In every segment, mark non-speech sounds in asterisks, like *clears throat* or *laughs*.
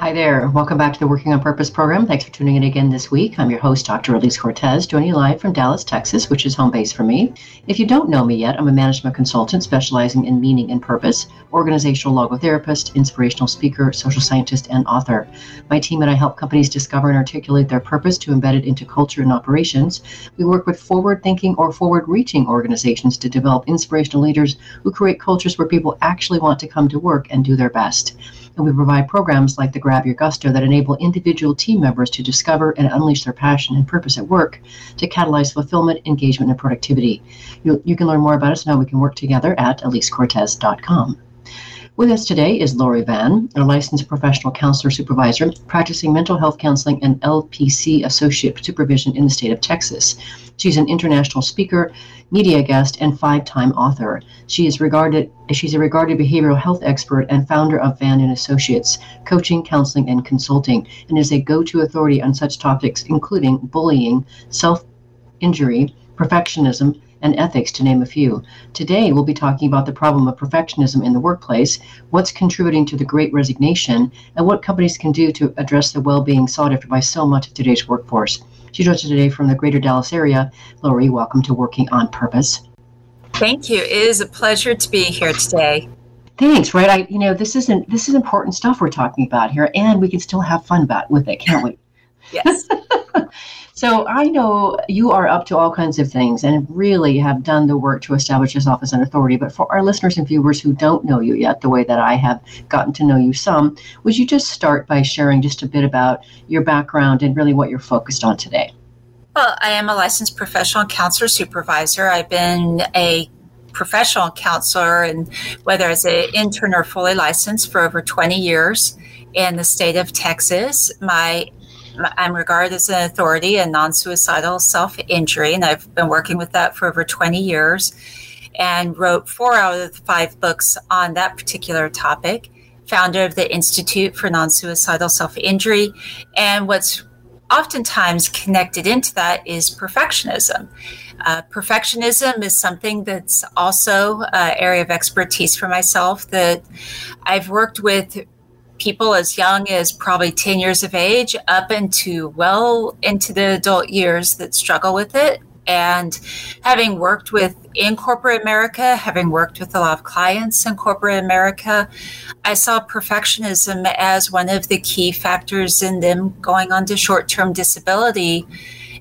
Hi there. Welcome back to the Working on Purpose program. Thanks for tuning in again this week. I'm your host, Dr. Elise Cortes, joining you live from Dallas, Texas, which is home base for me. If you don't know me yet, I'm a management consultant specializing in meaning and purpose, organizational logotherapist, inspirational speaker, social scientist, and author. My team and I help companies discover and articulate their purpose to embed it into culture and operations. We work with forward thinking or forward reaching organizations to develop inspirational leaders who create cultures where people actually want to come to work and do their best and we provide programs like the Grab Your Gusto that enable individual team members to discover and unleash their passion and purpose at work to catalyze fulfillment, engagement, and productivity. You, you can learn more about us and how we can work together at elisecortes.com. With us today is Lori Vann, a licensed professional counselor supervisor practicing mental health counseling and LPC associate supervision in the state of Texas. She's an international speaker, media guest, and five-time author. She is regarded she's a regarded behavioral health expert and founder of Vann and Associates, coaching, counseling, and consulting, and is a go-to authority on such topics including bullying, self-injury, perfectionism, and ethics, to name a few. Today, we'll be talking about the problem of perfectionism in the workplace, what's contributing to the great resignation, and what companies can do to address the well being sought after by so much of today's workforce. She joins us today from the greater Dallas area. Lori, welcome to Working on Purpose. Thank you. It is a pleasure to be here today. Thanks. Right. I, you know, this isn't this is important stuff we're talking about here, and we can still have fun about with it, can't we? Yes. *laughs* So I know you are up to all kinds of things and really have done the work to establish yourself as an authority. But for our listeners and viewers who don't know you yet, the way that I have gotten to know you some, would you just start by sharing just a bit about your background and really what you're focused on today? Well, I am a licensed professional counselor supervisor. I've been a professional counselor and whether as an intern or fully licensed for over 20 years in the state of Texas. My I'm regarded as an authority in non suicidal self injury, and I've been working with that for over 20 years and wrote four out of the five books on that particular topic. Founder of the Institute for Non Suicidal Self Injury. And what's oftentimes connected into that is perfectionism. Uh, perfectionism is something that's also an area of expertise for myself that I've worked with people as young as probably 10 years of age up into well into the adult years that struggle with it. And having worked with in corporate america having worked with a lot of clients in corporate america i saw perfectionism as one of the key factors in them going on to short-term disability.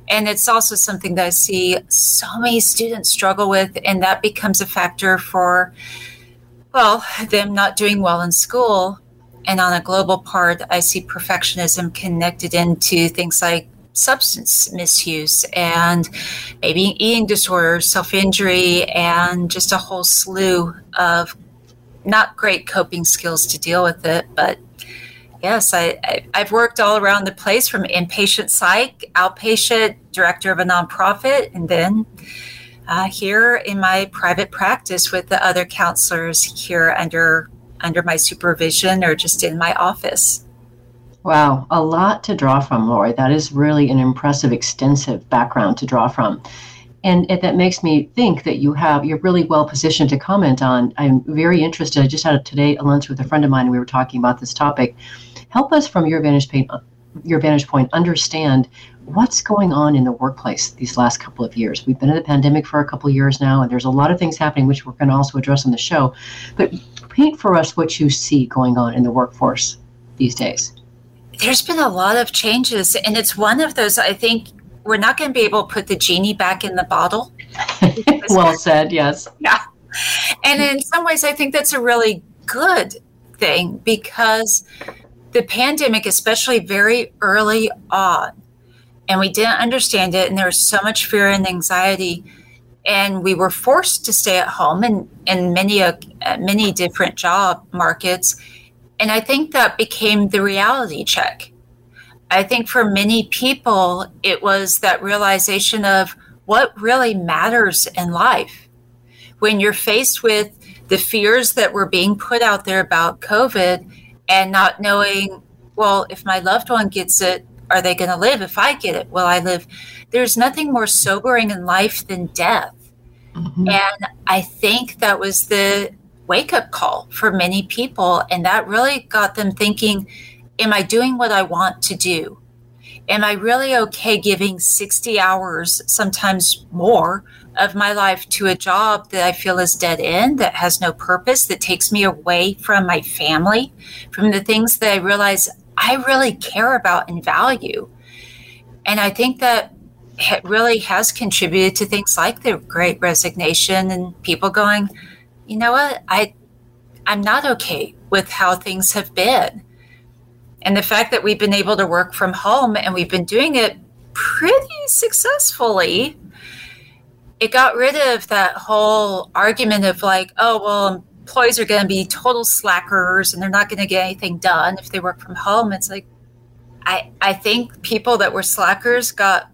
And it's also something that i see so many students struggle with and that becomes a factor for well them not doing well in school and on a global part, I see perfectionism connected into things like substance misuse and maybe eating disorders, self injury, and just a whole slew of not great coping skills to deal with it. But yes, I, I, have worked all around the place from inpatient psych, outpatient, director of a nonprofit, and then uh, here in my private practice with the other counselors here under under my supervision or just in my office. Wow, a lot to draw from, Lori. That is really an impressive, extensive background to draw from. And it, that makes me think that you have you're really well positioned to comment on. I'm very interested. I just had a, today a lunch with a friend of mine, and we were talking about this topic. Help us from your vantage point, your vantage point, understand what's going on in the workplace these last couple of years. We've been in the pandemic for a couple of years now, and there's a lot of things happening, which we're going to also address on the show. But paint for us what you see going on in the workforce these days. There's been a lot of changes, and it's one of those I think we're not going to be able to put the genie back in the bottle. *laughs* well said, yes. Yeah. And in some ways, I think that's a really good thing because the pandemic, especially very early on, and we didn't understand it, and there was so much fear and anxiety and we were forced to stay at home in, in many uh, many different job markets. And i think that became the reality check. I think for many people it was that realization of what really matters in life. When you're faced with the fears that were being put out there about covid and not knowing well if my loved one gets it are they going to live if i get it will i live there's nothing more sobering in life than death. Mm-hmm. And I think that was the wake up call for many people. And that really got them thinking Am I doing what I want to do? Am I really okay giving 60 hours, sometimes more, of my life to a job that I feel is dead end, that has no purpose, that takes me away from my family, from the things that I realize I really care about and value? And I think that it really has contributed to things like the great resignation and people going, you know what, I I'm not okay with how things have been. And the fact that we've been able to work from home and we've been doing it pretty successfully, it got rid of that whole argument of like, oh, well, employees are going to be total slackers and they're not going to get anything done if they work from home. It's like, I, I think people that were slackers got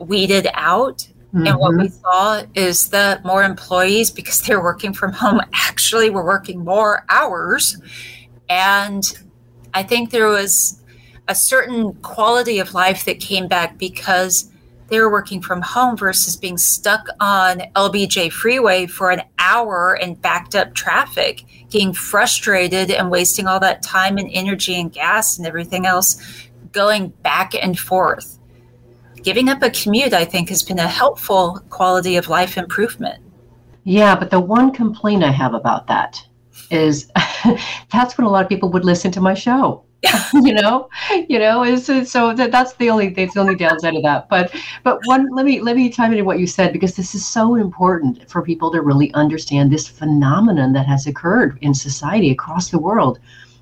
weeded out. Mm-hmm. And what we mm-hmm. saw is that more employees, because they're working from home, *laughs* actually were working more hours. And I think there was a certain quality of life that came back because they were working from home versus being stuck on LBJ freeway for an hour in backed up traffic, getting frustrated and wasting all that time and energy and gas and everything else going back and forth giving up a commute, I think, has been a helpful quality of life improvement. Yeah, but the one complaint I have about that is *laughs* that's when a lot of people would listen to my show. *laughs* you know, you know, is so that, that's the only that's the only downside of that. But but one let me let me chime into what you said because this is so important for people to really understand this phenomenon that has occurred in society across the world.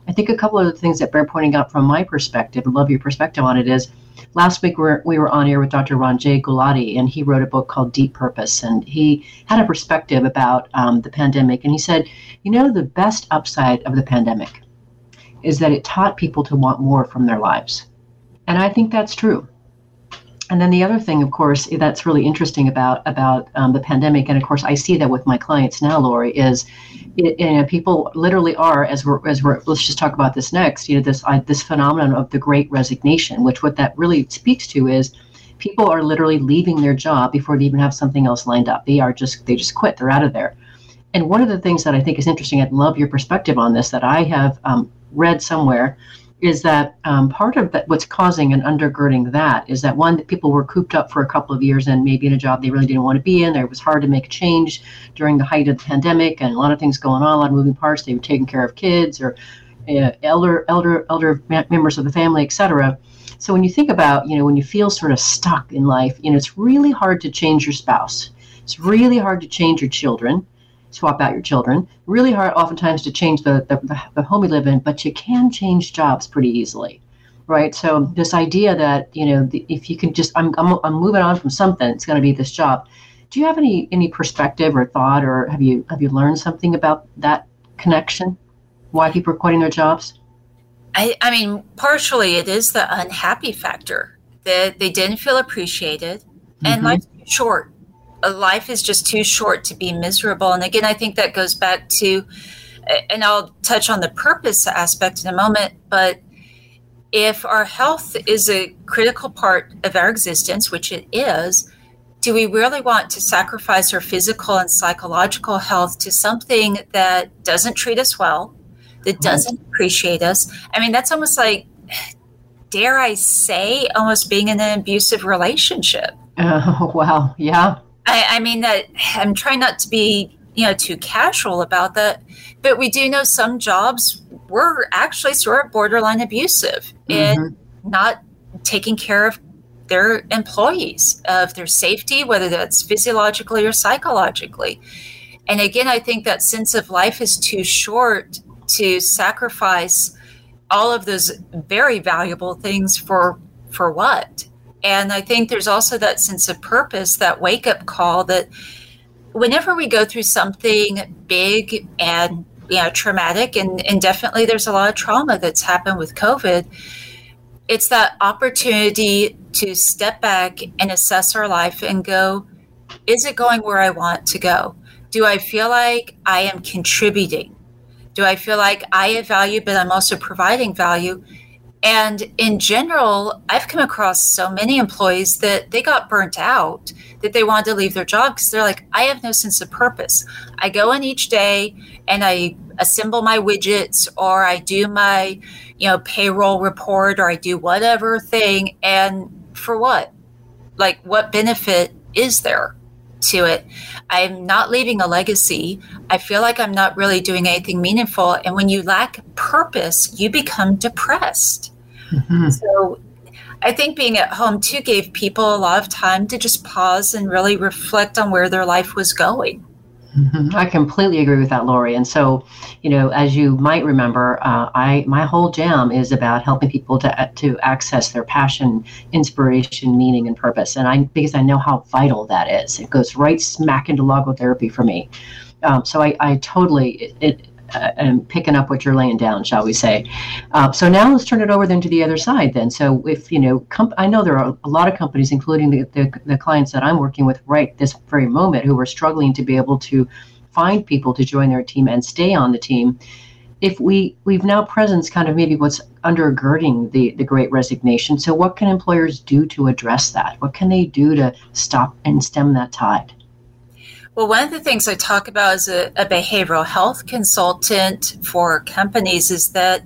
I think a couple of the things that bear pointing out from my perspective, love your perspective on it, is last week we're, we were on air with Dr. Ranjay Gulati, and he wrote a book called Deep Purpose. And he had a perspective about um, the pandemic. And he said, you know, the best upside of the pandemic is that it taught people to want more from their lives. And I think that's true. And then the other thing, of course, that's really interesting about about um, the pandemic, and of course, I see that with my clients now, Lori, is it, you know, people literally are as we're as we're let's just talk about this next. You know, this uh, this phenomenon of the Great Resignation, which what that really speaks to is people are literally leaving their job before they even have something else lined up. They are just they just quit. They're out of there. And one of the things that I think is interesting, I'd love your perspective on this, that I have um, read somewhere is that um, part of that what's causing and undergirding that is that one that people were cooped up for a couple of years and maybe in a job they really didn't want to be in there was hard to make a change during the height of the pandemic and a lot of things going on a lot of moving parts they were taking care of kids or uh, elder elder elder members of the family etc so when you think about you know when you feel sort of stuck in life you know it's really hard to change your spouse. It's really hard to change your children swap out your children. Really hard, oftentimes, to change the, the, the home you live in, but you can change jobs pretty easily, right? So this idea that you know, the, if you can just, I'm, I'm, I'm moving on from something, it's going to be this job. Do you have any any perspective or thought, or have you have you learned something about that connection? Why people are quitting their jobs? I, I mean, partially it is the unhappy factor that they didn't feel appreciated, and mm-hmm. life's short life is just too short to be miserable. And again, I think that goes back to, and I'll touch on the purpose aspect in a moment, but if our health is a critical part of our existence, which it is, do we really want to sacrifice our physical and psychological health to something that doesn't treat us well, that doesn't appreciate us? I mean, that's almost like, dare I say, almost being in an abusive relationship. *laughs* Oh, wow. Yeah. I, I mean that I'm trying not to be you know too casual about that, but we do know some jobs were actually sort of borderline abusive mm-hmm. and not taking care of their employees of their safety, whether that's physiologically or psychologically. And again, I think that sense of life is too short to sacrifice all of those very valuable things for for what? And I think there's also that sense of purpose, that wake up call that whenever we go through something big and you know traumatic and, and definitely there's a lot of trauma that's happened with covid it's that opportunity to step back and assess our life and go is it going where i want to go? Do i feel like i am contributing? Do i feel like i have value but i'm also providing value and in general, I've come across so many employees that they got burnt out that they wanted to leave their job because they're like, I have no sense of purpose. I go in each day and I assemble my widgets or I do my, you know, payroll report or I do whatever thing. And for what? Like, what benefit is there? to it. I'm not leaving a legacy. I feel like I'm not really doing anything meaningful. And when you lack purpose, you become depressed. Mm-hmm. So I think being at home too gave people a lot of time to just pause and really reflect on where their life was going. Mm-hmm. I completely agree with that, Lori. And so, you know, as you might remember, uh, I my whole jam is about helping people to to access their passion, inspiration, meaning, and purpose. And I because I know how vital that is. It goes right smack into logotherapy for me. Um, so I, I totally it, uh, and picking up what you're laying down, shall we say? Uh, so now let's turn it over then to the other side. Then, so if you know, comp- I know there are a lot of companies, including the, the, the clients that I'm working with right this very moment, who are struggling to be able to find people to join their team and stay on the team. If we we've now presence kind of maybe what's undergirding the the Great Resignation. So what can employers do to address that? What can they do to stop and stem that tide? Well, one of the things I talk about as a, a behavioral health consultant for companies is that,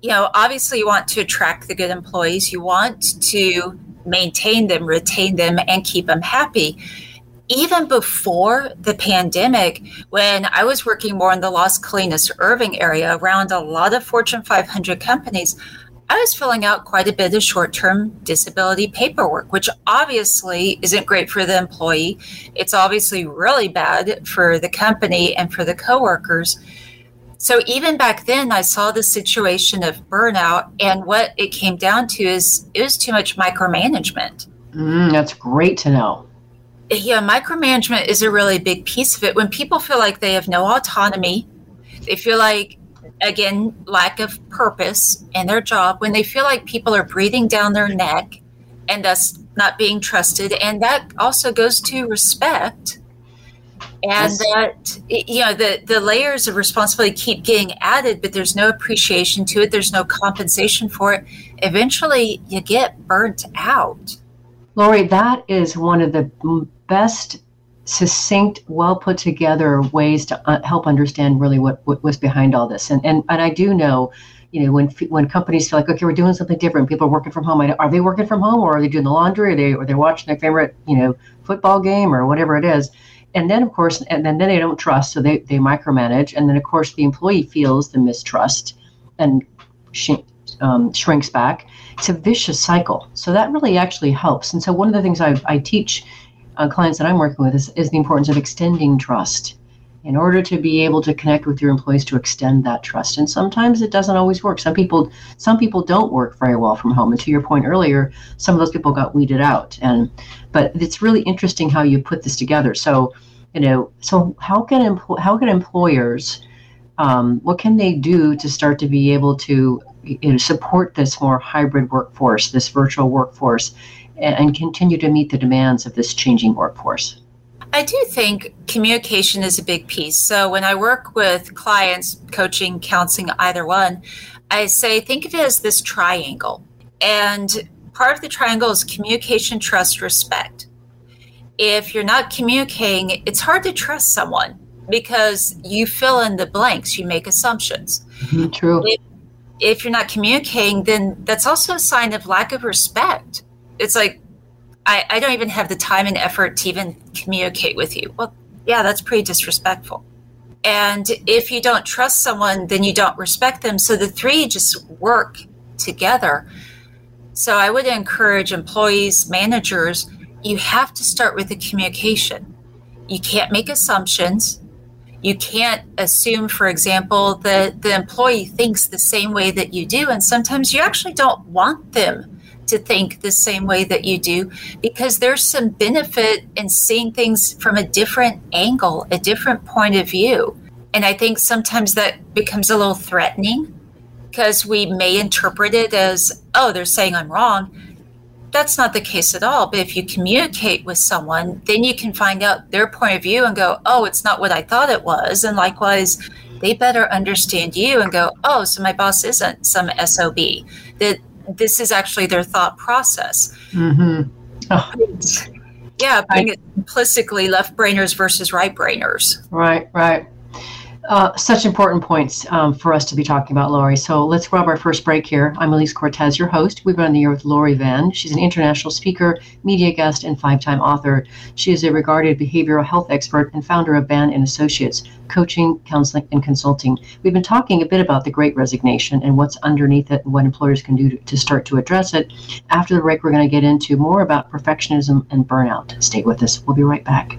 you know, obviously you want to attract the good employees, you want to maintain them, retain them, and keep them happy. Even before the pandemic, when I was working more in the Las Colinas Irving area around a lot of Fortune 500 companies, I was filling out quite a bit of short term disability paperwork, which obviously isn't great for the employee. It's obviously really bad for the company and for the coworkers. So even back then, I saw the situation of burnout, and what it came down to is it was too much micromanagement. Mm, that's great to know. Yeah, micromanagement is a really big piece of it. When people feel like they have no autonomy, they feel like again, lack of purpose in their job, when they feel like people are breathing down their neck and thus not being trusted. And that also goes to respect. And that, you know, the, the layers of responsibility keep getting added, but there's no appreciation to it, there's no compensation for it. Eventually, you get burnt out. Lori, that is one of the best succinct, well put together ways to uh, help understand really what, what was behind all this. And, and and I do know, you know, when when companies feel like, okay, we're doing something different, people are working from home. Are they working from home, or are they doing the laundry? Are they or they're watching their favorite, you know, football game or whatever it is? And then of course, and then, then they don't trust, so they they micromanage. And then of course, the employee feels the mistrust and sh- um, shrinks back. It's a vicious cycle. So that really actually helps. And so one of the things I, I teach uh, clients that I'm working with is, is the importance of extending trust. In order to be able to connect with your employees to extend that trust. And sometimes it doesn't always work. Some people some people don't work very well from home. And to your point earlier some of those people got weeded out. And but it's really interesting how you put this together. So you know so how can how can employers um, what can they do to start to be able to you know, support this more hybrid workforce this virtual workforce and continue to meet the demands of this changing workforce? I do think communication is a big piece. So when I work with clients, coaching, counseling, either one, I say think of it as this triangle. And part of the triangle is communication, trust, respect. If you're not communicating, it's hard to trust someone because you fill in the blanks, you make assumptions. Mm-hmm, true. If, if you're not communicating, then that's also a sign of lack of respect it's like I, I don't even have the time and effort to even communicate with you. Well, yeah, that's pretty disrespectful. And if you don't trust someone, then you don't respect them. So the three just work together. So I would encourage employees, managers, you have to start with the communication. You can't make assumptions. You can't assume, for example, that the employee thinks the same way that you do. And sometimes you actually don't want them to think the same way that you do because there's some benefit in seeing things from a different angle, a different point of view. And I think sometimes that becomes a little threatening because we may interpret it as, oh, they're saying I'm wrong. That's not the case at all. But if you communicate with someone, then you can find out their point of view and go, oh, it's not what I thought it was. And likewise, they better understand you and go, oh, so my boss isn't some SOB. That this is actually their thought process. Mm-hmm. Oh. Yeah, being it implicitly left brainers versus right brainers. Right, right. Uh, such important points um, for us to be talking about, Lori. So let's grab our first break here. I'm Elise Cortes, your host. We've been on the air with Lori Vann. She's an international speaker, media guest, and five-time author. She is a regarded behavioral health expert and founder of Vann and Associates, coaching, counseling, and consulting. We've been talking a bit about the Great Resignation and what's underneath it and what employers can do to, to start to address it. After the break, we're going to get into more about perfectionism and burnout. Stay with us. We'll be right back.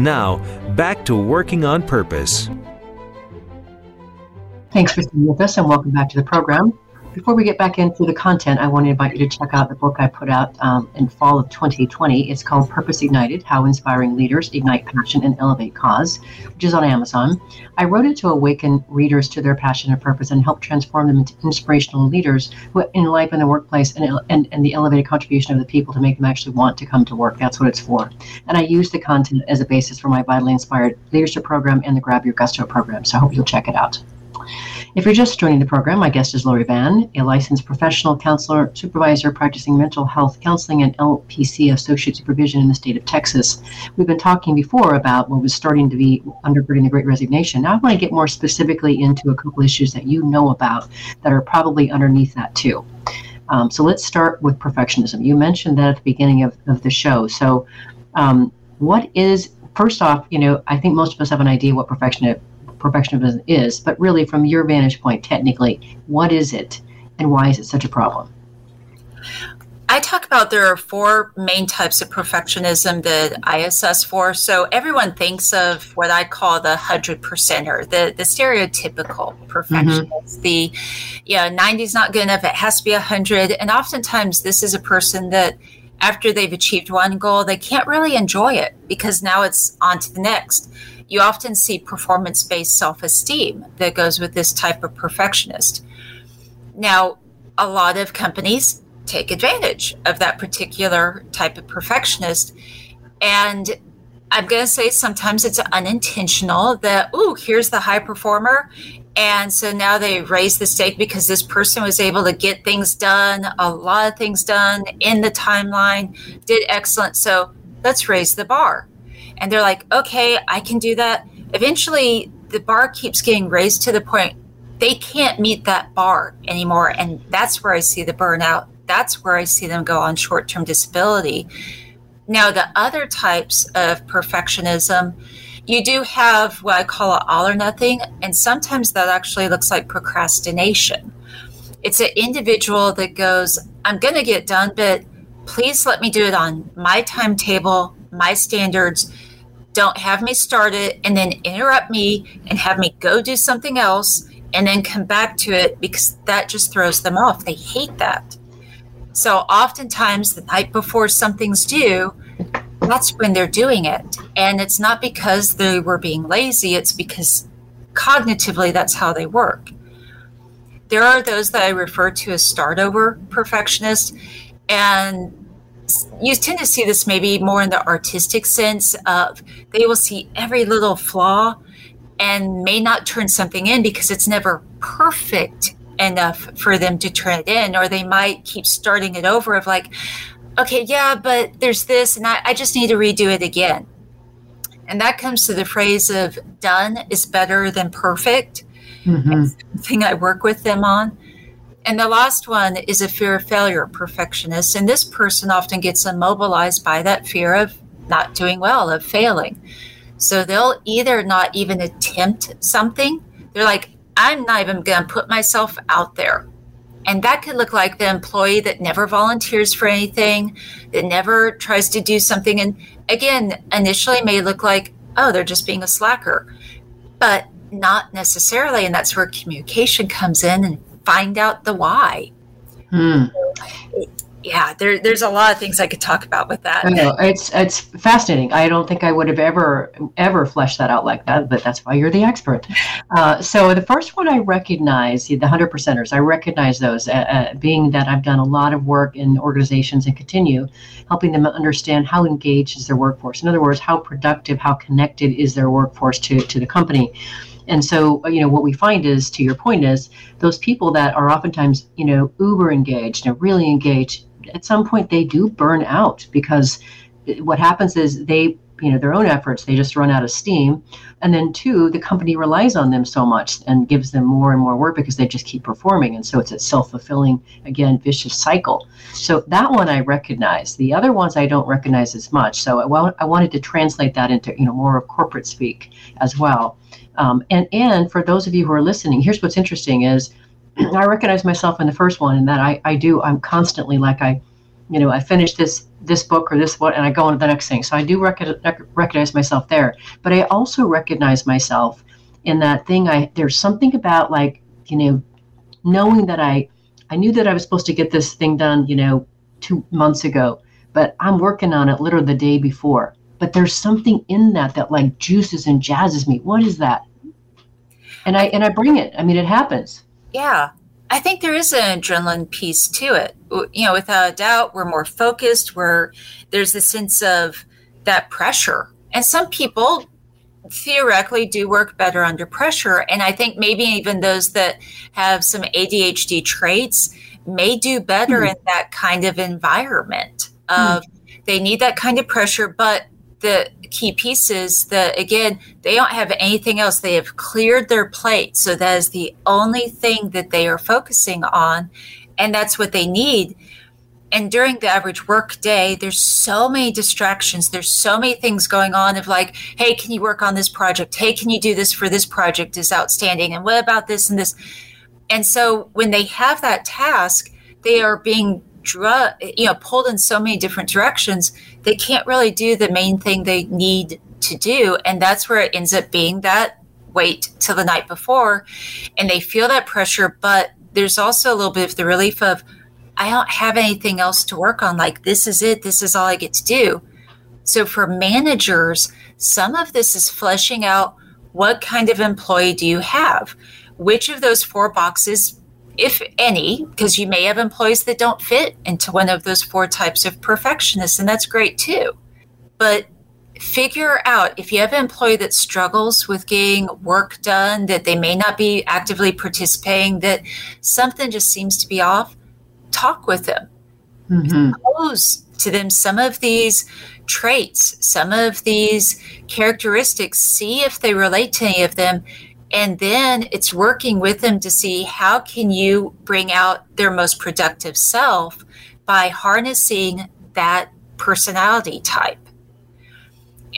Now, back to working on purpose. Thanks for staying with us and welcome back to the program. Before we get back into the content, I want to invite you to check out the book I put out um, in fall of 2020. It's called Purpose Ignited How Inspiring Leaders Ignite Passion and Elevate Cause, which is on Amazon. I wrote it to awaken readers to their passion and purpose and help transform them into inspirational leaders in life and the workplace and, and, and the elevated contribution of the people to make them actually want to come to work. That's what it's for. And I use the content as a basis for my Vitally Inspired Leadership Program and the Grab Your Gusto program. So I hope you'll check it out. If you're just joining the program, my guest is Lori Vann, a licensed professional counselor, supervisor practicing mental health counseling and LPC associate supervision in the state of Texas. We've been talking before about what was starting to be undergirding the Great Resignation. Now I want to get more specifically into a couple issues that you know about that are probably underneath that too. Um, so let's start with perfectionism. You mentioned that at the beginning of, of the show. So, um, what is first off, you know, I think most of us have an idea what perfectionism perfectionism is, but really from your vantage point, technically, what is it and why is it such a problem? I talk about there are four main types of perfectionism that I assess for. So everyone thinks of what I call the hundred percenter, the the stereotypical perfectionist. Mm-hmm. The yeah, ninety is not good enough; it has to be hundred. And oftentimes, this is a person that after they've achieved one goal, they can't really enjoy it because now it's on to the next you often see performance based self esteem that goes with this type of perfectionist. Now, a lot of companies take advantage of that particular type of perfectionist. And I'm going to say sometimes it's unintentional that, oh, here's the high performer. And so now they raise the stake because this person was able to get things done, a lot of things done in the timeline, did excellent. So let's raise the bar and they're like, okay, I can do that. Eventually, the bar keeps getting raised to the point they can't meet that bar anymore. And that's where I see the burnout. That's where I see them go on short term disability. Now, the other types of perfectionism, you do have what I call it all or nothing. And sometimes that actually looks like procrastination. It's an individual that goes, I'm going to get done, but please let me do it on my timetable, my standards don't have me start it and then interrupt me and have me go do something else and then come back to it because that just throws them off. They hate that. So oftentimes the night before something's due, that's when they're doing it. And it's not because they were being lazy, it's because cognitively that's how they work. There are those that I refer to as start over perfectionists. And you tend to see this maybe more in the artistic sense of they will see every little flaw and may not turn something in because it's never perfect enough for them to turn it in, or they might keep starting it over of like, okay, yeah, but there's this, and I, I just need to redo it again. And that comes to the phrase of done is better than perfect. Mm-hmm. Thing I work with them on. And the last one is a fear of failure, perfectionist. And this person often gets immobilized by that fear of not doing well, of failing. So they'll either not even attempt something, they're like, I'm not even going to put myself out there. And that could look like the employee that never volunteers for anything, that never tries to do something. And again, initially may look like, oh, they're just being a slacker, but not necessarily. And that's where communication comes in and find out the why. Hmm. yeah, there, there's a lot of things I could talk about with that. I know it's it's fascinating. I don't think I would have ever ever fleshed that out like that, but that's why you're the expert. Uh, so the first one I recognize, the hundred percenters, I recognize those, uh, uh, being that I've done a lot of work in organizations and continue helping them understand how engaged is their workforce. In other words, how productive, how connected is their workforce to to the company. And so, you know, what we find is, to your point, is those people that are oftentimes, you know, uber engaged and really engaged, at some point they do burn out because what happens is they, you know, their own efforts, they just run out of steam. And then, two, the company relies on them so much and gives them more and more work because they just keep performing. And so it's a self fulfilling, again, vicious cycle. So that one I recognize. The other ones I don't recognize as much. So I, I wanted to translate that into, you know, more of corporate speak as well. Um, and and for those of you who are listening, here's what's interesting is *clears throat* I recognize myself in the first one, and that I I do I'm constantly like I, you know, I finish this this book or this one, and I go on to the next thing. So I do rec- recognize myself there, but I also recognize myself in that thing. I there's something about like you know, knowing that I I knew that I was supposed to get this thing done, you know, two months ago, but I'm working on it literally the day before but there's something in that that like juices and jazzes me. What is that? And I and I bring it. I mean, it happens. Yeah. I think there is an adrenaline piece to it. You know, without a doubt, we're more focused. We're there's a sense of that pressure, and some people theoretically do work better under pressure. And I think maybe even those that have some ADHD traits may do better mm. in that kind of environment. Of mm. they need that kind of pressure, but the key pieces that again they don't have anything else. They have cleared their plate. So that is the only thing that they are focusing on and that's what they need. And during the average work day there's so many distractions. There's so many things going on of like hey can you work on this project? Hey can you do this for this project is outstanding? And what about this and this? And so when they have that task they are being drug, you know, pulled in so many different directions, they can't really do the main thing they need to do. And that's where it ends up being that wait till the night before. And they feel that pressure, but there's also a little bit of the relief of, I don't have anything else to work on. Like, this is it. This is all I get to do. So for managers, some of this is fleshing out what kind of employee do you have? Which of those four boxes if any, because you may have employees that don't fit into one of those four types of perfectionists, and that's great too. But figure out if you have an employee that struggles with getting work done, that they may not be actively participating, that something just seems to be off, talk with them. Mm-hmm. Expose to them some of these traits, some of these characteristics, see if they relate to any of them, and then it's working with them to see how can you bring out their most productive self by harnessing that personality type.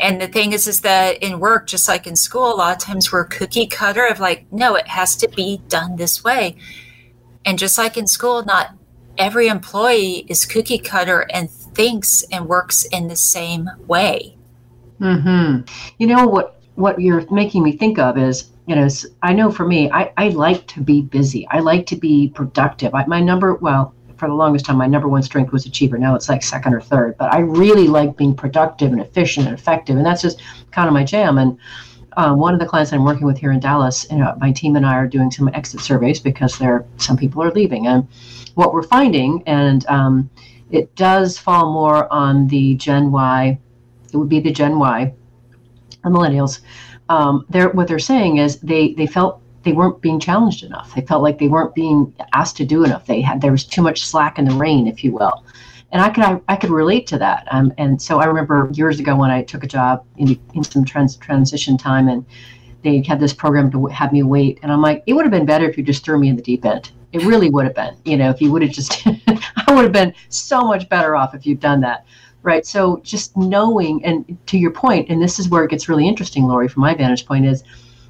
And the thing is is that in work just like in school a lot of times we're cookie cutter of like no it has to be done this way. And just like in school not every employee is cookie cutter and thinks and works in the same way. Mm-hmm. you know what what you're making me think of is you know, I know for me, I, I like to be busy. I like to be productive. I, my number, well, for the longest time, my number one strength was achiever. Now it's like second or third, but I really like being productive and efficient and effective. And that's just kind of my jam. And um, one of the clients I'm working with here in Dallas, you know, my team and I are doing some exit surveys because there some people are leaving. And what we're finding, and um, it does fall more on the Gen Y, it would be the Gen Y, the millennials um, they're what they're saying is they they felt they weren't being challenged enough. They felt like they weren't being asked to do enough. They had there was too much slack in the rein, if you will. And I could I, I could relate to that. Um, and so I remember years ago when I took a job in, in some trans, transition time, and they had this program to have me wait, and I'm like, it would have been better if you just threw me in the deep end. It really would have been, you know, if you would have just, *laughs* I would have been so much better off if you'd done that right? So just knowing, and to your point, and this is where it gets really interesting, Lori, from my vantage point, is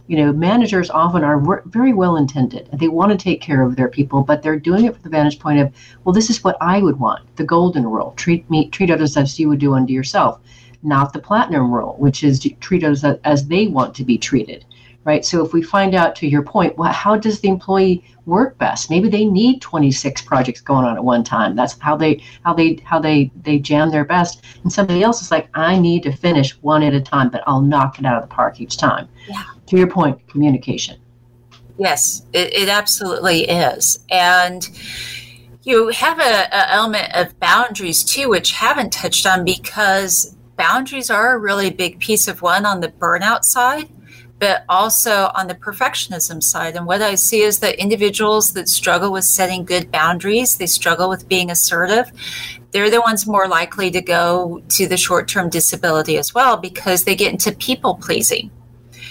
you know, managers often are very well intended. They want to take care of their people, but they're doing it from the vantage point of, well, this is what I would want. The golden rule: treat me, treat others as you would do unto yourself. Not the platinum rule, which is treat others as they want to be treated right? So if we find out, to your point, well, how does the employee work best? Maybe they need 26 projects going on at one time. That's how they how they how they they jam their best. And somebody else is like, I need to finish one at a time, but I'll knock it out of the park each time. Yeah. To your point, communication. Yes, it, it absolutely is, and you have a, a element of boundaries too, which haven't touched on because boundaries are a really big piece of one on the burnout side but also on the perfectionism side. And what I see is that individuals that struggle with setting good boundaries, they struggle with being assertive, they're the ones more likely to go to the short term disability as well because they get into people pleasing.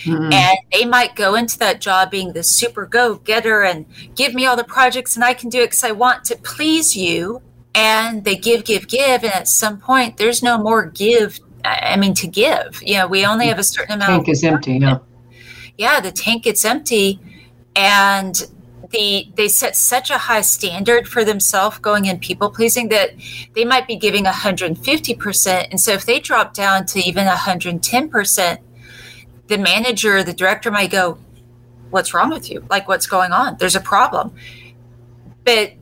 Mm-hmm. And they might go into that job being the super go getter and give me all the projects and I can do it because I want to please you. And they give, give, give. And at some point, there's no more give. I mean, to give. You know, we only have a certain amount. Tank is empty. Yeah yeah, the tank gets empty and the they set such a high standard for themselves going in people pleasing that they might be giving 150% and so if they drop down to even 110% the manager the director might go what's wrong with you? Like what's going on? There's a problem. But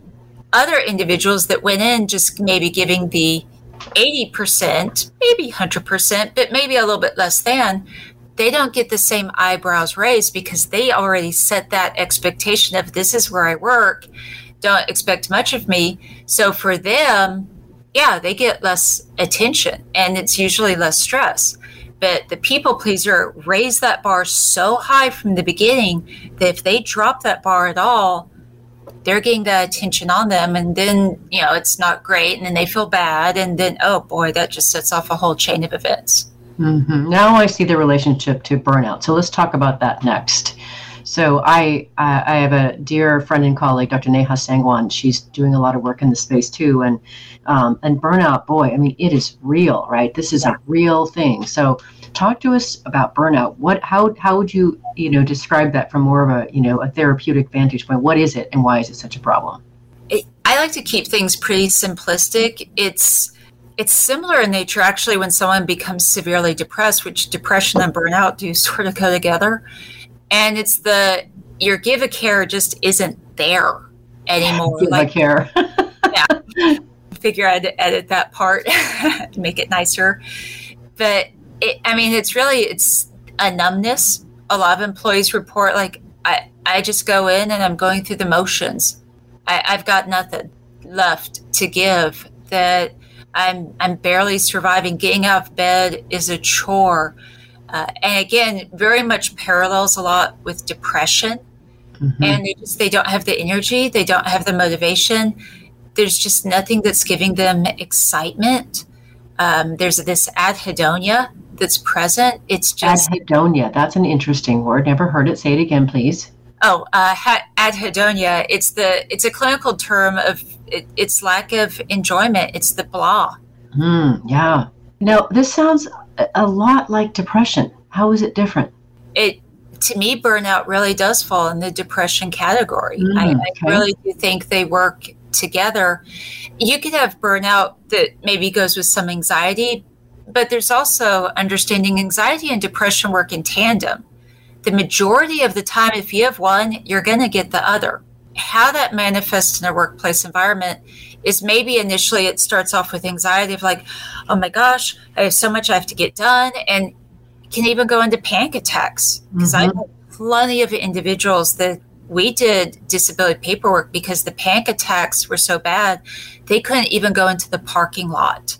other individuals that went in just maybe giving the 80%, maybe 100%, but maybe a little bit less than, they don't get the same eyebrows raised because they already set that expectation of this is where I work. Don't expect much of me. So for them, yeah, they get less attention and it's usually less stress. But the people pleaser raise that bar so high from the beginning that if they drop that bar at all, they're getting that attention on them and then you know it's not great and then they feel bad and then oh boy that just sets off a whole chain of events Mm-hmm. Now I see the relationship to burnout. So let's talk about that next. So I I have a dear friend and colleague, Dr. Neha Sangwan. She's doing a lot of work in the space too, and um, and burnout, boy, I mean, it is real, right? This is a real thing. So talk to us about burnout. What how how would you you know describe that from more of a you know a therapeutic vantage point? What is it, and why is it such a problem? It, I like to keep things pretty simplistic. It's it's similar in nature actually when someone becomes severely depressed which depression and burnout do *laughs* sort of go together. And it's the your give a care just isn't there anymore. Give like, a care. *laughs* yeah. Figure i'd edit that part *laughs* to make it nicer. But it, i mean it's really it's a numbness. A lot of employees report like i i just go in and i'm going through the motions. I, i've got nothing left to give that I'm I'm barely surviving. Getting out of bed is a chore, uh, and again, very much parallels a lot with depression. Mm-hmm. And they just they don't have the energy, they don't have the motivation. There's just nothing that's giving them excitement. Um, there's this anhedonia that's present. It's just anhedonia. That's an interesting word. Never heard it. Say it again, please. Oh, uh, anhedonia. It's the it's a clinical term of it, it's lack of enjoyment. It's the blah. Mm, yeah. Now this sounds a lot like depression. How is it different? It to me, burnout really does fall in the depression category. Mm, I, okay. I really do think they work together. You could have burnout that maybe goes with some anxiety, but there's also understanding anxiety and depression work in tandem the majority of the time, if you have one, you're going to get the other. How that manifests in a workplace environment is maybe initially it starts off with anxiety of like, oh my gosh, I have so much I have to get done, and can even go into panic attacks because mm-hmm. I know plenty of individuals that we did disability paperwork because the panic attacks were so bad they couldn't even go into the parking lot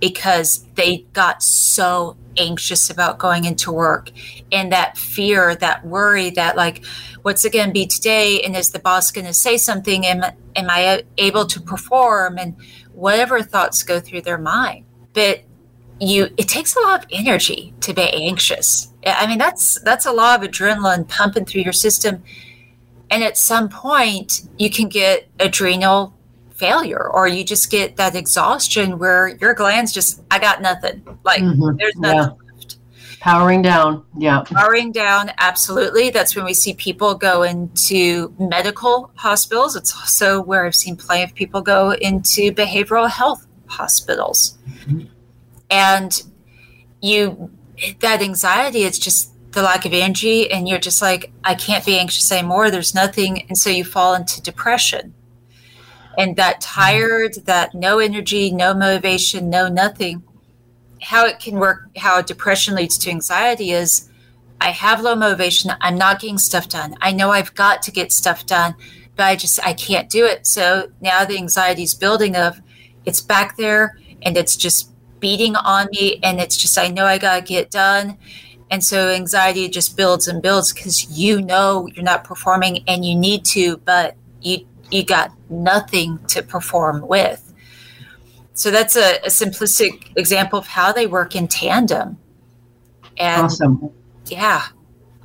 because they got so anxious about going into work and that fear that worry that like what's it going to be today? And is the boss going to say something? Am, am i able to perform? And whatever thoughts go through their mind. But you it takes a lot of energy to be anxious. I mean that's that's a lot of adrenaline pumping through your system. And at some point you can get adrenal failure or you just get that exhaustion where your glands just i got nothing. Like mm-hmm. there's nothing yeah. left. Powering down. Yeah. Powering down absolutely. That's when we see people go into medical hospitals. It's also where i've seen plenty of people go into behavioral health hospitals. Mm-hmm. and you that anxiety it's just the lack of energy and you're just like i can't be anxious anymore. There's nothing. And so you fall into depression and that tired, that no energy, no motivation, no nothing, how it can work, how depression leads to anxiety is I have low motivation. I'm not getting stuff done. I know I've got to get stuff done, but I just, I can't do it. So now the anxiety is building of it's back there and it's just beating on me. And it's just, I know I got to get done. And so anxiety just builds and builds because you know you're not performing and you need to, but you you got nothing to perform with. So that's a, a simplistic example of how they work in tandem. And awesome. Yeah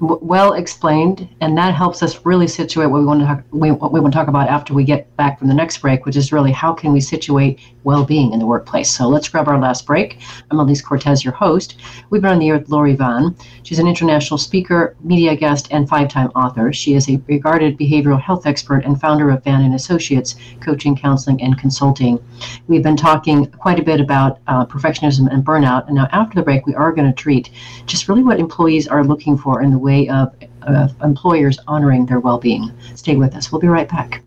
well explained, and that helps us really situate what we want to talk, what we want to talk about after we get back from the next break, which is really how can we situate well-being in the workplace. So let's grab our last break. I'm Elise Cortes, your host. We've been on the air with Lori Vann. She's an international speaker, media guest, and five-time author. She is a regarded behavioral health expert and founder of Vann and Associates Coaching, Counseling, and Consulting. We've been talking quite a bit about uh, perfectionism and burnout, and now after the break, we are going to treat just really what employees are looking for in the way way of, of employers honoring their well being. Stay with us. We'll be right back.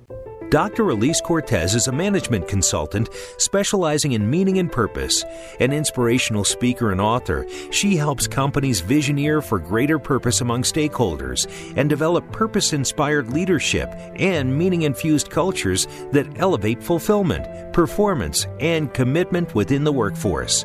Dr. Elise Cortes is a management consultant specializing in meaning and purpose. An inspirational speaker and author, she helps companies visioneer for greater purpose among stakeholders and develop purpose inspired leadership and meaning infused cultures that elevate fulfillment, performance, and commitment within the workforce.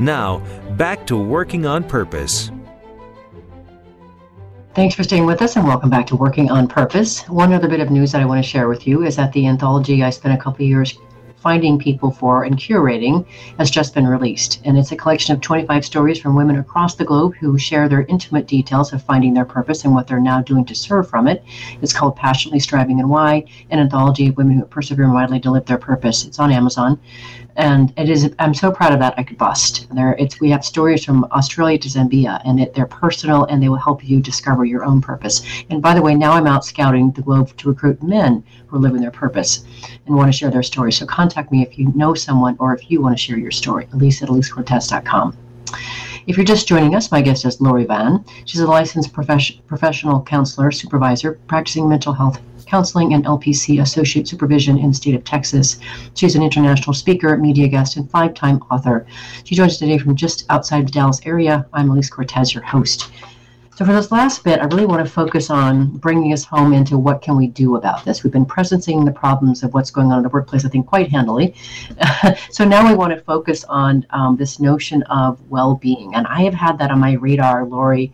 Now, back to Working on Purpose. Thanks for staying with us and welcome back to Working on Purpose. One other bit of news that I want to share with you is that the anthology I spent a couple years finding people for and curating has just been released. And it's a collection of 25 stories from women across the globe who share their intimate details of finding their purpose and what they're now doing to serve from it. It's called Passionately Striving and Why, an anthology of women who persevere mightily to live their purpose. It's on Amazon and it is i'm so proud of that i could bust. There it's we have stories from australia to zambia and it, they're personal and they will help you discover your own purpose. And by the way now i'm out scouting the globe to recruit men who are living their purpose and want to share their story. So contact me if you know someone or if you want to share your story. Elise at elisecortes.com if you're just joining us, my guest is Lori Vann. She's a licensed profession, professional counselor, supervisor, practicing mental health Counseling and LPC Associate Supervision in the state of Texas. She's an international speaker, media guest, and five time author. She joins us today from just outside the Dallas area. I'm Elise Cortes, your host. So for this last bit, I really want to focus on bringing us home into what can we do about this. We've been presencing the problems of what's going on in the workplace, I think, quite handily. *laughs* so now we want to focus on um, this notion of well-being, and I have had that on my radar, Lori,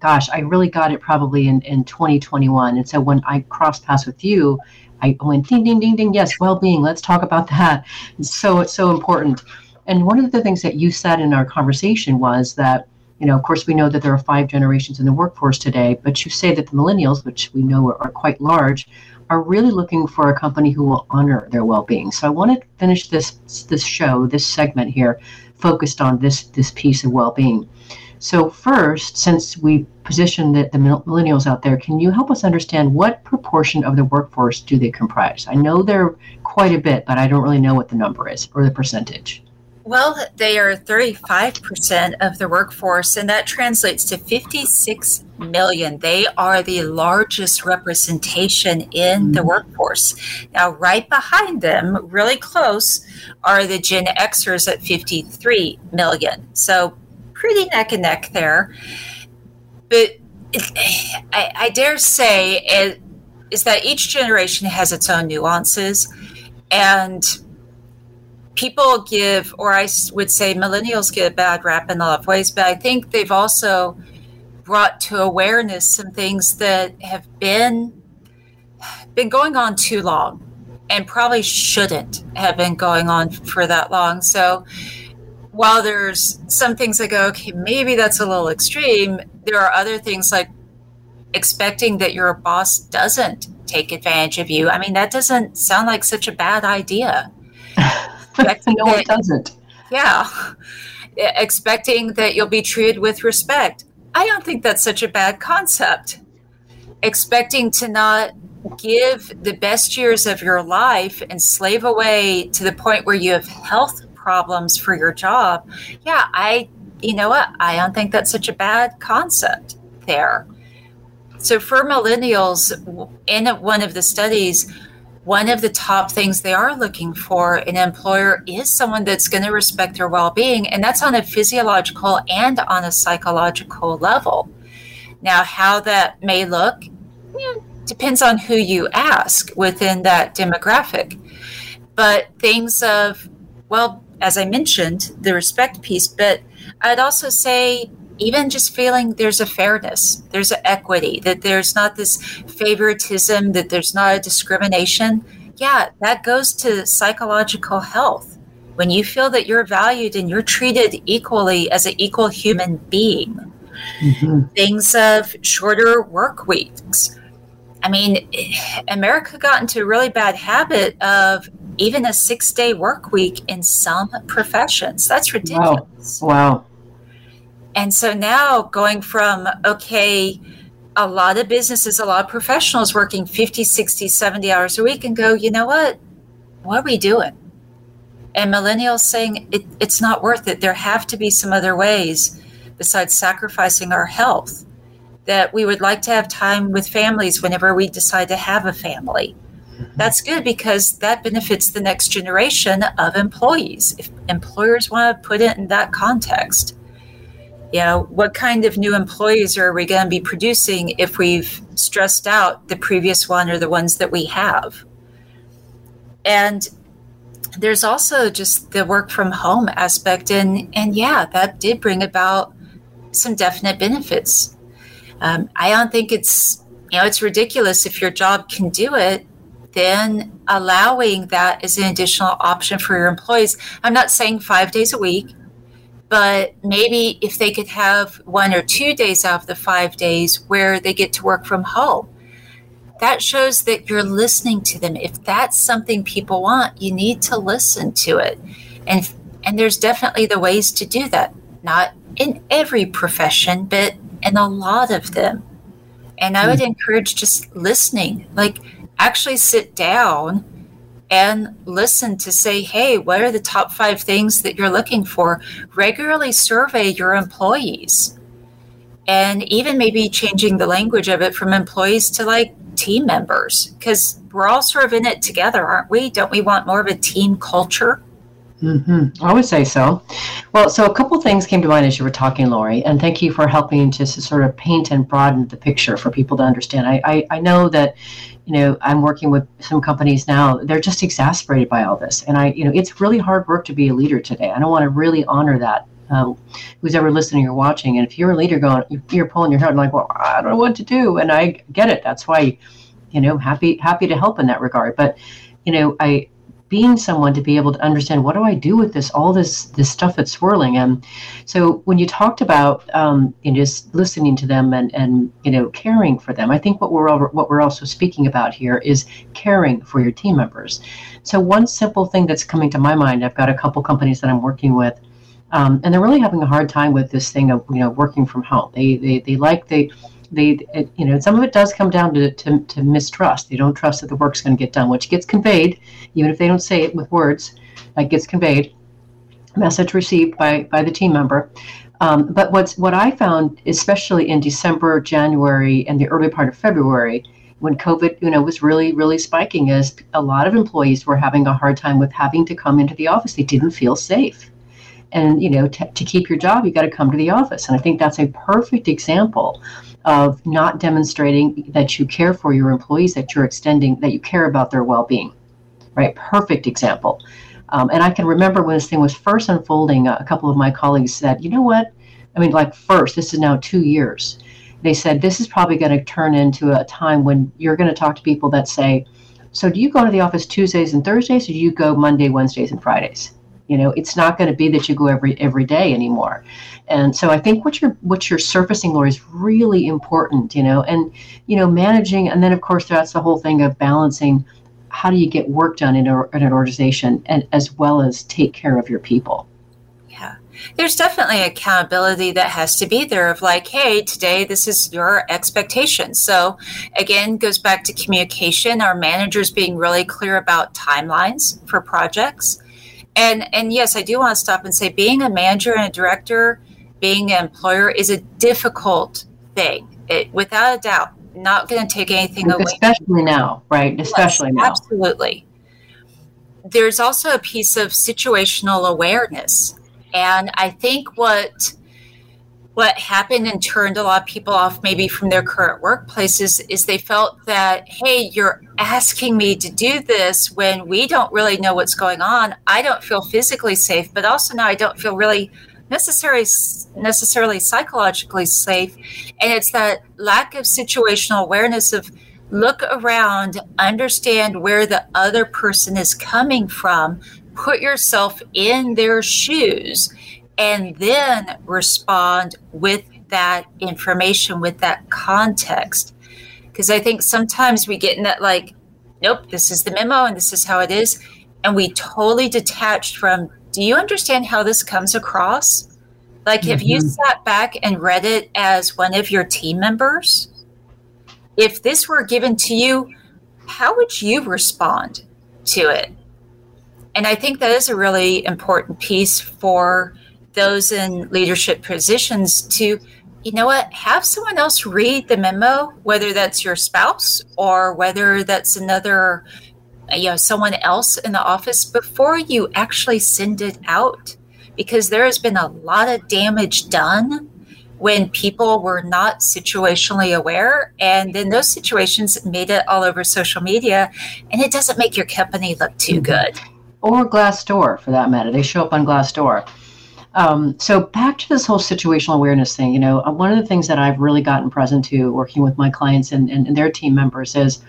gosh, I really got it probably in, in 2021. And so when I crossed paths with you, I went ding, ding, ding, ding. Yes, well being. Let's talk about that. It's so it's so important. And one of the things that you said in our conversation was that, you know, of course, we know that there are five generations in the workforce today, but you say that the millennials, which we know are, are quite large, are really looking for a company who will honor their well-being. So I want to finish this this show, this segment here, focused on this this piece of well-being. So, first, since we position the, the millennials out there, can you help us understand what proportion of the workforce do they comprise? I know they're quite a bit, but I don't really know what the number is or the percentage. Well, they are 35% of the workforce, and that translates to 56 million. They are the largest representation in the mm-hmm. workforce. Now, right behind them, really close, are the Gen Xers at 53 million. So, pretty neck and neck there. But I, I dare say it, is that each generation has its own nuances. And people give, or I would say millennials get a bad rap in a lot of ways, but I think they've also brought to awareness some things that have been been going on too long and probably shouldn't have been going on for that long. So while there's some things that go, okay, maybe that's a little extreme, there are other things like expecting that your boss doesn't take advantage of you. I mean, that doesn't sound like such a bad idea. *laughs* no, it doesn't. Yeah. *laughs* Expecting that you'll be treated with respect. I don't think that's such a bad concept. Expecting to not give the best years of your life and slave away to the point where you have health problems for your job. Yeah, I, you know what? I don't think that's such a bad concept there. So for millennials, in one of the studies, one of the top things they are looking for an employer is someone that's going to respect their well-being and that's on a physiological and on a psychological level now how that may look depends on who you ask within that demographic but things of well as i mentioned the respect piece but i'd also say even just feeling there's a fairness, there's an equity, that there's not this favoritism, that there's not a discrimination. Yeah, that goes to psychological health. When you feel that you're valued and you're treated equally as an equal human being, mm-hmm. things of shorter work weeks. I mean, *sighs* America got into a really bad habit of even a six day work week in some professions. That's ridiculous. Wow. wow. And so now going from, okay, a lot of businesses, a lot of professionals working 50, 60, 70 hours a week and go, you know what? What are we doing? And millennials saying it, it's not worth it. There have to be some other ways besides sacrificing our health that we would like to have time with families whenever we decide to have a family. That's good because that benefits the next generation of employees. If employers want to put it in that context, you know, what kind of new employees are we going to be producing if we've stressed out the previous one or the ones that we have? And there's also just the work from home aspect. And, and yeah, that did bring about some definite benefits. Um, I don't think it's, you know, it's ridiculous if your job can do it, then allowing that as an additional option for your employees. I'm not saying five days a week but maybe if they could have one or two days out of the five days where they get to work from home. That shows that you're listening to them. If that's something people want you need to listen to it. And and there's definitely the ways to do that. Not in every profession but in a lot of them. And i would hmm. encourage just listening. Like actually sit down and listen to say, hey, what are the top five things that you're looking for? Regularly survey your employees and even maybe changing the language of it from employees to like team members because we're all sort of in it together, aren't we? Don't we want more of a team culture? Mm-hmm. I would say so. Well, so a couple things came to mind as you were talking, Lori, and thank you for helping to sort of paint and broaden the picture for people to understand. I, I, I know that you know, I'm working with some companies now. They're just exasperated by all this, and I, you know, it's really hard work to be a leader today. I don't want to really honor that. Um, who's ever listening or watching, and if you're a leader, going, you're pulling your head like, well, I don't know what to do, and I get it. That's why, you know, happy happy to help in that regard. But, you know, I being someone to be able to understand what do I do with this, all this this stuff that's swirling. And so when you talked about um, you know, just listening to them and and you know caring for them, I think what we're over, what we're also speaking about here is caring for your team members. So one simple thing that's coming to my mind, I've got a couple companies that I'm working with. Um, and they're really having a hard time with this thing of you know working from home. They they, they like they they it, you know some of it does come down to, to, to mistrust they don't trust that the work's going to get done which gets conveyed even if they don't say it with words that gets conveyed message received by by the team member. Um, but what's what I found, especially in December, January, and the early part of February, when COVID, you know, was really, really spiking, is a lot of employees were having a hard time with having to come into the office. They didn't feel safe, and you know, t- to keep your job, you got to come to the office. And I think that's a perfect example of not demonstrating that you care for your employees, that you're extending, that you care about their well-being. Right? Perfect example. Um, and I can remember when this thing was first unfolding, a couple of my colleagues said, you know what? I mean, like, first, this is now two years. They said, this is probably going to turn into a time when you're going to talk to people that say, so do you go to the office Tuesdays and Thursdays, or do you go Monday, Wednesdays, and Fridays? You know, it's not going to be that you go every every day anymore. And so I think what you're what you're surfacing, Lori, is really important. You know, and you know, managing, and then of course that's the whole thing of balancing how do you get work done in, a, in an organization and as well as take care of your people yeah there's definitely accountability that has to be there of like hey today this is your expectation so again goes back to communication our managers being really clear about timelines for projects and and yes i do want to stop and say being a manager and a director being an employer is a difficult thing it, without a doubt not going to take anything away. Especially now, right? Especially yes, now. Absolutely. There's also a piece of situational awareness. And I think what what happened and turned a lot of people off maybe from their current workplaces is they felt that hey you're asking me to do this when we don't really know what's going on. I don't feel physically safe but also now i don't feel really necessarily necessarily psychologically safe. And it's that lack of situational awareness of look around understand where the other person is coming from. Put yourself in their shoes and then respond with that information with that context because i think sometimes we get in that like nope this is the memo and this is how it is and we totally detached from do you understand how this comes across? Like, mm-hmm. if you sat back and read it as one of your team members, if this were given to you, how would you respond to it? And I think that is a really important piece for those in leadership positions to, you know what, have someone else read the memo, whether that's your spouse or whether that's another you know someone else in the office before you actually send it out. Because there has been a lot of damage done when people were not situationally aware and then those situations made it all over social media and it doesn't make your company look too mm-hmm. good. Or glassdoor for that matter. They show up on glassdoor um, so back to this whole situational awareness thing you know uh, one of the things that i've really gotten present to working with my clients and, and, and their team members is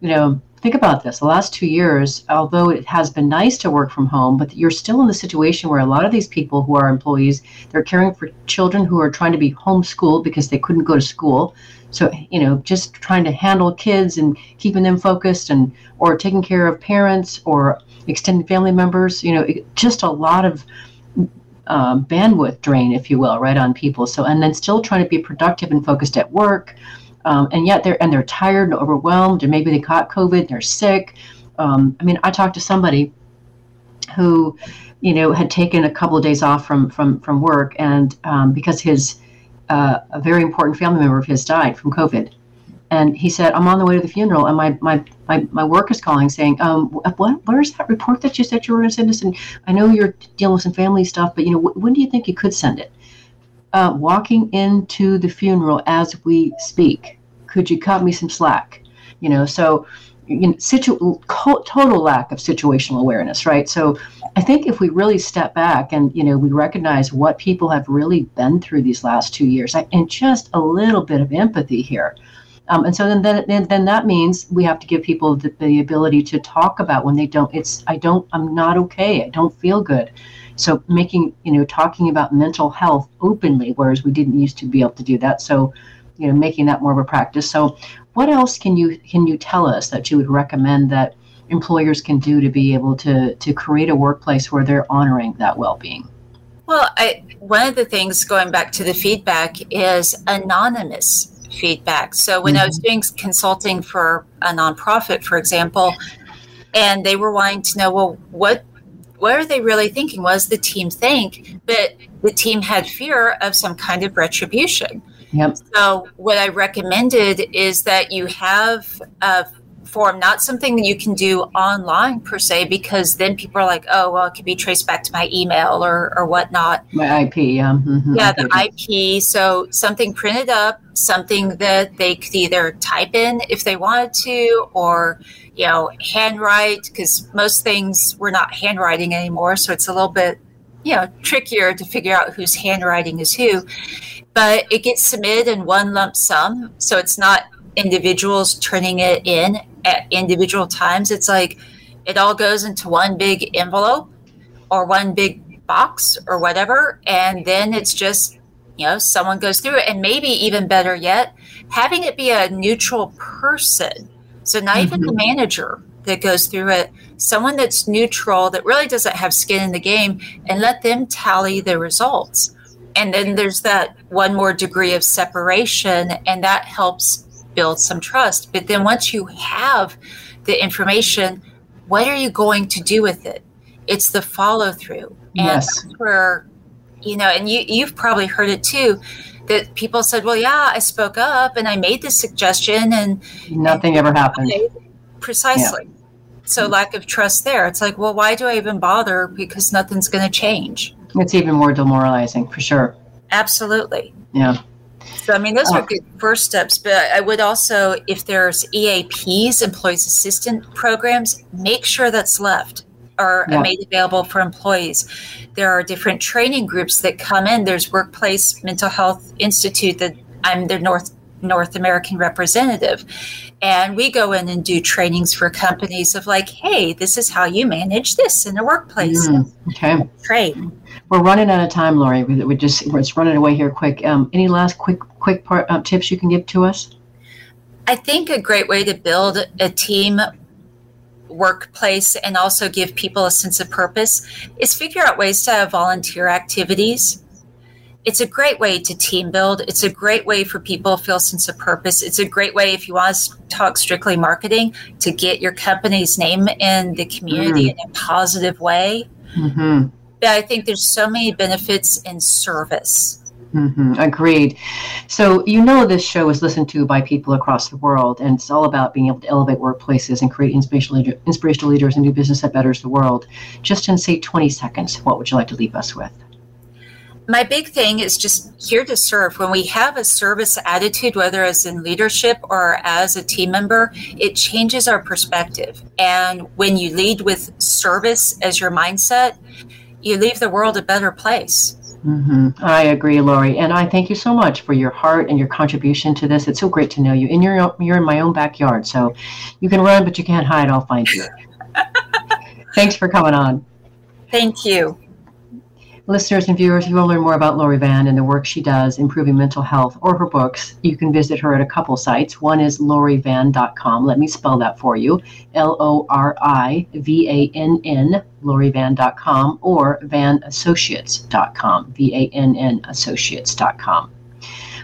you know think about this. The last two years although it has been nice to work from home but you're still in the situation where a lot of these people who are employees they're caring for children who are trying to be homeschooled because they couldn't go to school. So you know just trying to handle kids and keeping them focused and or taking care of parents or extended family members you know just a lot of um, bandwidth drain if you will right on people. So and then still trying to be productive and focused at work. Um, and yet they're and they're tired and overwhelmed, or maybe they caught COVID, and they're sick. Um, I mean, I talked to somebody who, you know, had taken a couple of days off from from from work, and um, because his uh, a very important family member of his died from COVID, and he said, "I'm on the way to the funeral, and my my my, my work is calling saying, um, what where's that report that you said you were going to send us? And I know you're dealing with some family stuff, but you know, when do you think you could send it?" Uh, walking into the funeral as we speak could you cut me some slack? You know, so you know, situ- total lack of situational awareness, right? So I think if we really step back and you know we recognize what people have really been through these last two years, and just a little bit of empathy here. Um, and so then, then, then that means we have to give people the, the ability to talk about when they don't. It's I don't. I'm not okay. I don't feel good. So making you know talking about mental health openly, whereas we didn't used to be able to do that. So you know making that more of a practice so what else can you can you tell us that you would recommend that employers can do to be able to to create a workplace where they're honoring that well-being well I, one of the things going back to the feedback is anonymous feedback so when mm-hmm. i was mm-hmm. doing consulting for a nonprofit for example and they were wanting to know well what what are they really thinking? What does the team think? But the team had fear of some kind of retribution. Yep. So, what I recommended is that you have a form, not something that you can do online per se, because then people are like, oh, well, it could be traced back to my email or, or whatnot. My IP, yeah. Mm-hmm. Yeah, the IP. So, something printed up, something that they could either type in if they wanted to, or you know, handwrite because most things we're not handwriting anymore. So it's a little bit, you know, trickier to figure out whose handwriting is who. But it gets submitted in one lump sum. So it's not individuals turning it in at individual times. It's like it all goes into one big envelope or one big box or whatever. And then it's just, you know, someone goes through it. And maybe even better yet, having it be a neutral person so not mm-hmm. even the mm-hmm. manager that goes through it, someone that's neutral that really doesn't have skin in the game, and let them tally the results. And then there's that one more degree of separation, and that helps build some trust. But then once you have the information, what are you going to do with it? It's the follow through. And yes. where, you know, and you, you've probably heard it too that people said, well, yeah, I spoke up and I made this suggestion and nothing and ever happened. Precisely. Yeah. So lack of trust there. It's like, well, why do I even bother? Because nothing's going to change. It's even more demoralizing for sure. Absolutely. Yeah. So, I mean, those are uh, good first steps. But I would also, if there's EAPs, employees assistant programs, make sure that's left are yeah. made available for employees. There are different training groups that come in. There's Workplace Mental Health Institute that I'm their North North American representative. And we go in and do trainings for companies of like, hey, this is how you manage this in the workplace. Mm, okay. Train. We're running out of time, Lori. We, we just we're just running away here quick. Um, any last quick quick part uh, tips you can give to us? I think a great way to build a team workplace and also give people a sense of purpose is figure out ways to have volunteer activities. It's a great way to team build. It's a great way for people to feel a sense of purpose. It's a great way, if you want to talk strictly marketing, to get your company's name in the community mm. in a positive way. Mm-hmm. But I think there's so many benefits in service Mm-hmm. Agreed. So, you know, this show is listened to by people across the world, and it's all about being able to elevate workplaces and create inspirational, leader, inspirational leaders and do business that betters the world. Just in, say, 20 seconds, what would you like to leave us with? My big thing is just here to serve. When we have a service attitude, whether as in leadership or as a team member, it changes our perspective. And when you lead with service as your mindset, you leave the world a better place. Mm-hmm. I agree, Lori, and I thank you so much for your heart and your contribution to this. It's so great to know you. And you're you're in my own backyard, so you can run, but you can't hide. I'll find you. *laughs* Thanks for coming on. Thank you. Listeners and viewers, if you want to learn more about Lori Vann and the work she does improving mental health or her books, you can visit her at a couple sites. One is lorivann.com. Let me spell that for you L O R I V A N N, lorivann.com, or vannassociates.com, V A N N associates.com.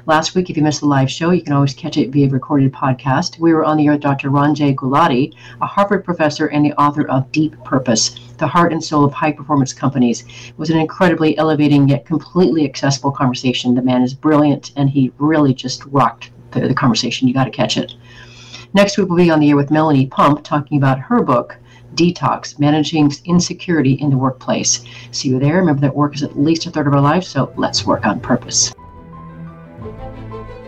Last week, if you missed the live show, you can always catch it via recorded podcast. We were on the air with Dr. Ranjay Gulati, a Harvard professor and the author of Deep Purpose, the heart and soul of high performance companies. Was an incredibly elevating yet completely accessible conversation. The man is brilliant and he really just rocked the, the conversation. You got to catch it. Next week, we'll be on the air with Melanie Pump talking about her book, Detox Managing Insecurity in the Workplace. See you there. Remember that work is at least a third of our life, so let's work on purpose.